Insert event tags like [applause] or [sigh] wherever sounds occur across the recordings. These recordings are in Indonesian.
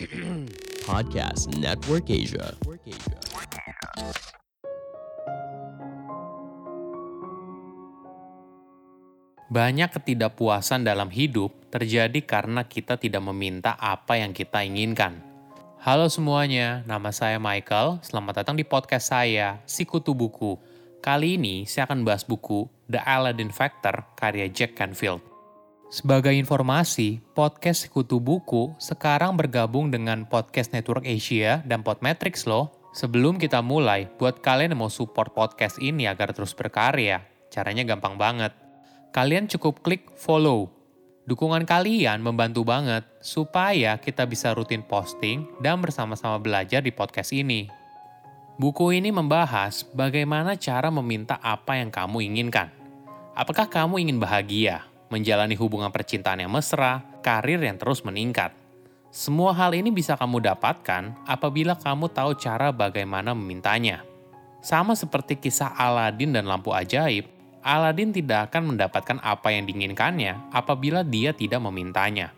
[clears throat] Podcast Network Asia. Banyak ketidakpuasan dalam hidup terjadi karena kita tidak meminta apa yang kita inginkan. Halo semuanya, nama saya Michael. Selamat datang di podcast saya, Sikutu Buku. Kali ini saya akan bahas buku The Aladdin Factor karya Jack Canfield. Sebagai informasi, podcast Sekutu Buku sekarang bergabung dengan Podcast Network Asia dan Podmetrics loh. Sebelum kita mulai, buat kalian yang mau support podcast ini agar terus berkarya, caranya gampang banget kalian cukup klik follow. Dukungan kalian membantu banget supaya kita bisa rutin posting dan bersama-sama belajar di podcast ini. Buku ini membahas bagaimana cara meminta apa yang kamu inginkan. Apakah kamu ingin bahagia, menjalani hubungan percintaan yang mesra, karir yang terus meningkat? Semua hal ini bisa kamu dapatkan apabila kamu tahu cara bagaimana memintanya. Sama seperti kisah Aladin dan lampu ajaib, Aladin tidak akan mendapatkan apa yang diinginkannya apabila dia tidak memintanya.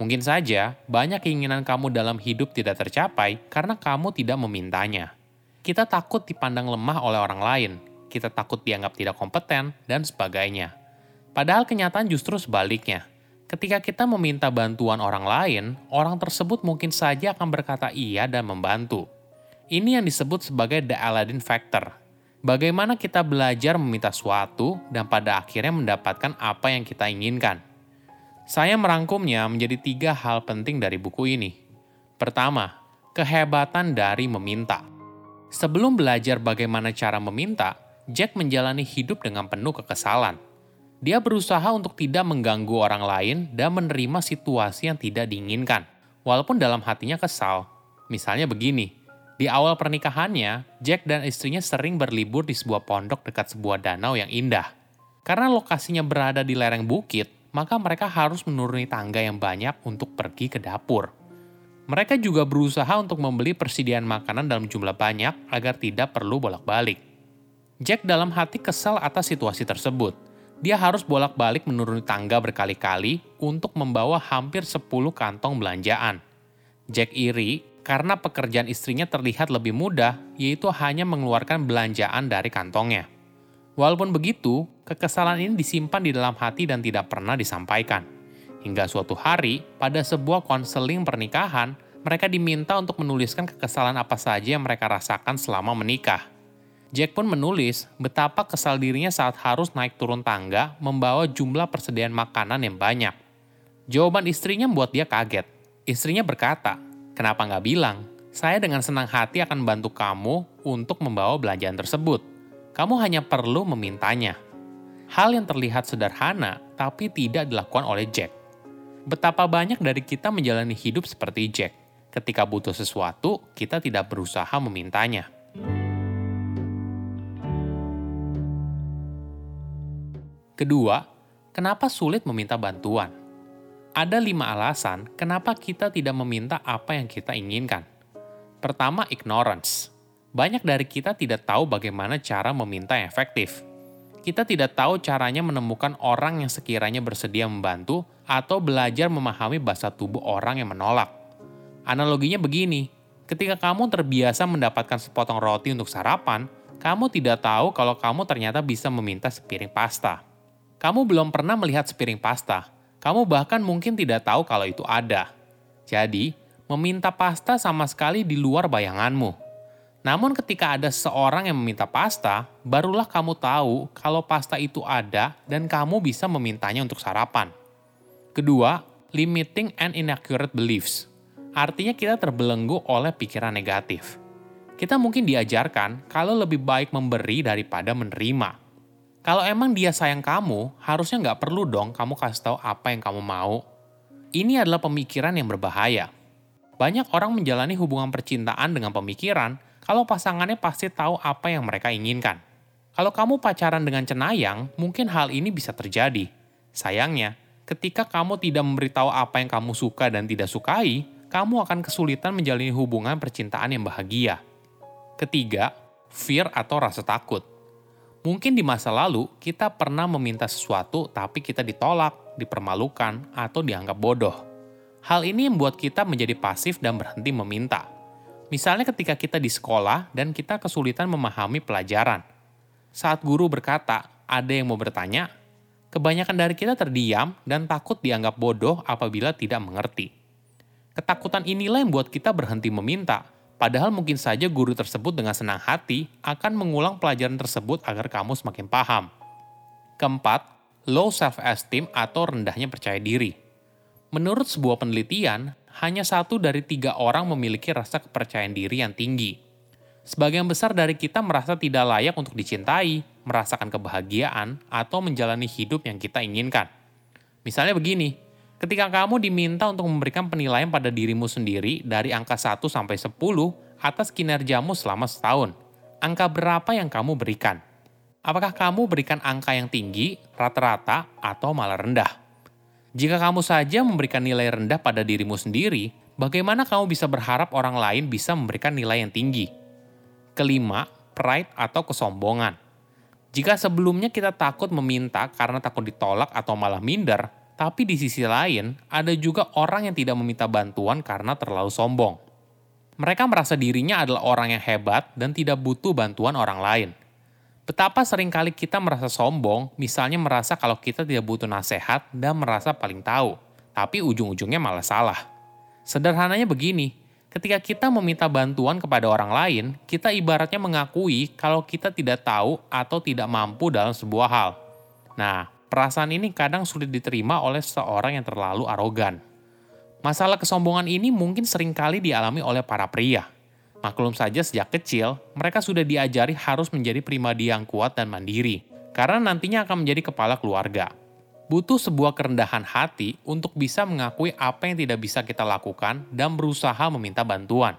Mungkin saja banyak keinginan kamu dalam hidup tidak tercapai karena kamu tidak memintanya. Kita takut dipandang lemah oleh orang lain, kita takut dianggap tidak kompeten, dan sebagainya. Padahal kenyataan justru sebaliknya. Ketika kita meminta bantuan orang lain, orang tersebut mungkin saja akan berkata iya dan membantu. Ini yang disebut sebagai the Aladdin Factor, Bagaimana kita belajar meminta suatu dan pada akhirnya mendapatkan apa yang kita inginkan? Saya merangkumnya menjadi tiga hal penting dari buku ini. Pertama, kehebatan dari meminta. Sebelum belajar bagaimana cara meminta, Jack menjalani hidup dengan penuh kekesalan. Dia berusaha untuk tidak mengganggu orang lain dan menerima situasi yang tidak diinginkan, walaupun dalam hatinya kesal. Misalnya begini, di awal pernikahannya, Jack dan istrinya sering berlibur di sebuah pondok dekat sebuah danau yang indah. Karena lokasinya berada di lereng bukit, maka mereka harus menuruni tangga yang banyak untuk pergi ke dapur. Mereka juga berusaha untuk membeli persediaan makanan dalam jumlah banyak agar tidak perlu bolak-balik. Jack dalam hati kesal atas situasi tersebut. Dia harus bolak-balik menuruni tangga berkali-kali untuk membawa hampir 10 kantong belanjaan. Jack iri karena pekerjaan istrinya terlihat lebih mudah, yaitu hanya mengeluarkan belanjaan dari kantongnya. Walaupun begitu, kekesalan ini disimpan di dalam hati dan tidak pernah disampaikan. Hingga suatu hari, pada sebuah konseling pernikahan, mereka diminta untuk menuliskan kekesalan apa saja yang mereka rasakan selama menikah. Jack pun menulis betapa kesal dirinya saat harus naik turun tangga membawa jumlah persediaan makanan yang banyak. Jawaban istrinya membuat dia kaget. Istrinya berkata, Kenapa nggak bilang? Saya dengan senang hati akan bantu kamu untuk membawa belanjaan tersebut. Kamu hanya perlu memintanya. Hal yang terlihat sederhana, tapi tidak dilakukan oleh Jack. Betapa banyak dari kita menjalani hidup seperti Jack. Ketika butuh sesuatu, kita tidak berusaha memintanya. Kedua, kenapa sulit meminta bantuan? Ada lima alasan kenapa kita tidak meminta apa yang kita inginkan. Pertama, ignorance. Banyak dari kita tidak tahu bagaimana cara meminta yang efektif. Kita tidak tahu caranya menemukan orang yang sekiranya bersedia membantu atau belajar memahami bahasa tubuh orang yang menolak. Analoginya begini, ketika kamu terbiasa mendapatkan sepotong roti untuk sarapan, kamu tidak tahu kalau kamu ternyata bisa meminta sepiring pasta. Kamu belum pernah melihat sepiring pasta, kamu bahkan mungkin tidak tahu kalau itu ada. Jadi, meminta pasta sama sekali di luar bayanganmu. Namun ketika ada seorang yang meminta pasta, barulah kamu tahu kalau pasta itu ada dan kamu bisa memintanya untuk sarapan. Kedua, limiting and inaccurate beliefs. Artinya kita terbelenggu oleh pikiran negatif. Kita mungkin diajarkan kalau lebih baik memberi daripada menerima. Kalau emang dia sayang kamu, harusnya nggak perlu dong kamu kasih tahu apa yang kamu mau. Ini adalah pemikiran yang berbahaya. Banyak orang menjalani hubungan percintaan dengan pemikiran kalau pasangannya pasti tahu apa yang mereka inginkan. Kalau kamu pacaran dengan cenayang, mungkin hal ini bisa terjadi. Sayangnya, ketika kamu tidak memberitahu apa yang kamu suka dan tidak sukai, kamu akan kesulitan menjalani hubungan percintaan yang bahagia. Ketiga, fear atau rasa takut. Mungkin di masa lalu kita pernah meminta sesuatu tapi kita ditolak, dipermalukan, atau dianggap bodoh. Hal ini membuat kita menjadi pasif dan berhenti meminta. Misalnya ketika kita di sekolah dan kita kesulitan memahami pelajaran. Saat guru berkata, ada yang mau bertanya, kebanyakan dari kita terdiam dan takut dianggap bodoh apabila tidak mengerti. Ketakutan inilah yang membuat kita berhenti meminta, padahal mungkin saja guru tersebut dengan senang hati akan mengulang pelajaran tersebut agar kamu semakin paham. Keempat, low self-esteem atau rendahnya percaya diri. Menurut sebuah penelitian, hanya satu dari tiga orang memiliki rasa kepercayaan diri yang tinggi. Sebagian besar dari kita merasa tidak layak untuk dicintai, merasakan kebahagiaan, atau menjalani hidup yang kita inginkan. Misalnya begini, Ketika kamu diminta untuk memberikan penilaian pada dirimu sendiri dari angka 1 sampai 10 atas kinerjamu selama setahun, angka berapa yang kamu berikan? Apakah kamu berikan angka yang tinggi, rata-rata, atau malah rendah? Jika kamu saja memberikan nilai rendah pada dirimu sendiri, bagaimana kamu bisa berharap orang lain bisa memberikan nilai yang tinggi? Kelima, pride atau kesombongan. Jika sebelumnya kita takut meminta karena takut ditolak atau malah minder, tapi di sisi lain, ada juga orang yang tidak meminta bantuan karena terlalu sombong. Mereka merasa dirinya adalah orang yang hebat dan tidak butuh bantuan orang lain. Betapa sering kali kita merasa sombong, misalnya merasa kalau kita tidak butuh nasihat dan merasa paling tahu, tapi ujung-ujungnya malah salah. Sederhananya begini, ketika kita meminta bantuan kepada orang lain, kita ibaratnya mengakui kalau kita tidak tahu atau tidak mampu dalam sebuah hal. Nah, Perasaan ini kadang sulit diterima oleh seorang yang terlalu arogan. Masalah kesombongan ini mungkin sering kali dialami oleh para pria. Maklum saja sejak kecil, mereka sudah diajari harus menjadi pribadi yang kuat dan mandiri, karena nantinya akan menjadi kepala keluarga. Butuh sebuah kerendahan hati untuk bisa mengakui apa yang tidak bisa kita lakukan dan berusaha meminta bantuan.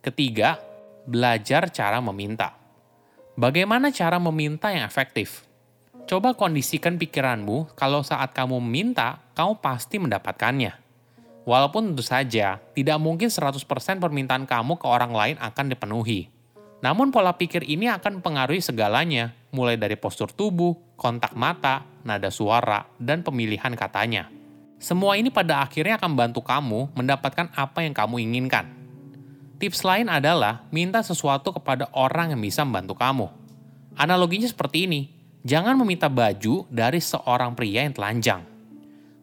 Ketiga, belajar cara meminta. Bagaimana cara meminta yang efektif? Coba kondisikan pikiranmu kalau saat kamu meminta, kamu pasti mendapatkannya. Walaupun tentu saja, tidak mungkin 100% permintaan kamu ke orang lain akan dipenuhi. Namun pola pikir ini akan mempengaruhi segalanya, mulai dari postur tubuh, kontak mata, nada suara, dan pemilihan katanya. Semua ini pada akhirnya akan membantu kamu mendapatkan apa yang kamu inginkan. Tips lain adalah minta sesuatu kepada orang yang bisa membantu kamu. Analoginya seperti ini, jangan meminta baju dari seorang pria yang telanjang.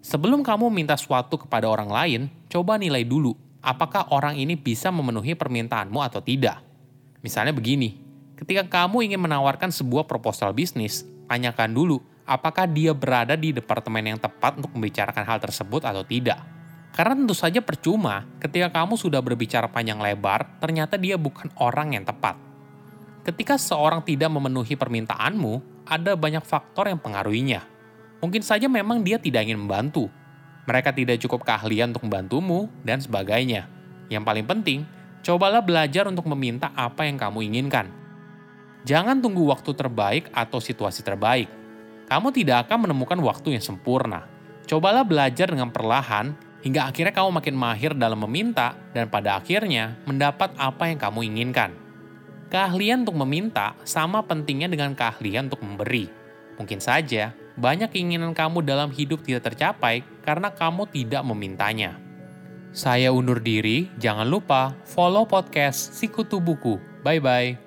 Sebelum kamu minta sesuatu kepada orang lain, coba nilai dulu apakah orang ini bisa memenuhi permintaanmu atau tidak. Misalnya begini, ketika kamu ingin menawarkan sebuah proposal bisnis, tanyakan dulu apakah dia berada di departemen yang tepat untuk membicarakan hal tersebut atau tidak. Karena tentu saja percuma ketika kamu sudah berbicara panjang lebar, ternyata dia bukan orang yang tepat. Ketika seorang tidak memenuhi permintaanmu, ada banyak faktor yang pengaruhinya. Mungkin saja memang dia tidak ingin membantu. Mereka tidak cukup keahlian untuk membantumu, dan sebagainya. Yang paling penting, cobalah belajar untuk meminta apa yang kamu inginkan. Jangan tunggu waktu terbaik atau situasi terbaik. Kamu tidak akan menemukan waktu yang sempurna. Cobalah belajar dengan perlahan hingga akhirnya kamu makin mahir dalam meminta dan pada akhirnya mendapat apa yang kamu inginkan. Keahlian untuk meminta sama pentingnya dengan keahlian untuk memberi. Mungkin saja banyak keinginan kamu dalam hidup tidak tercapai karena kamu tidak memintanya. Saya undur diri, jangan lupa follow podcast Sikutu Buku. Bye-bye.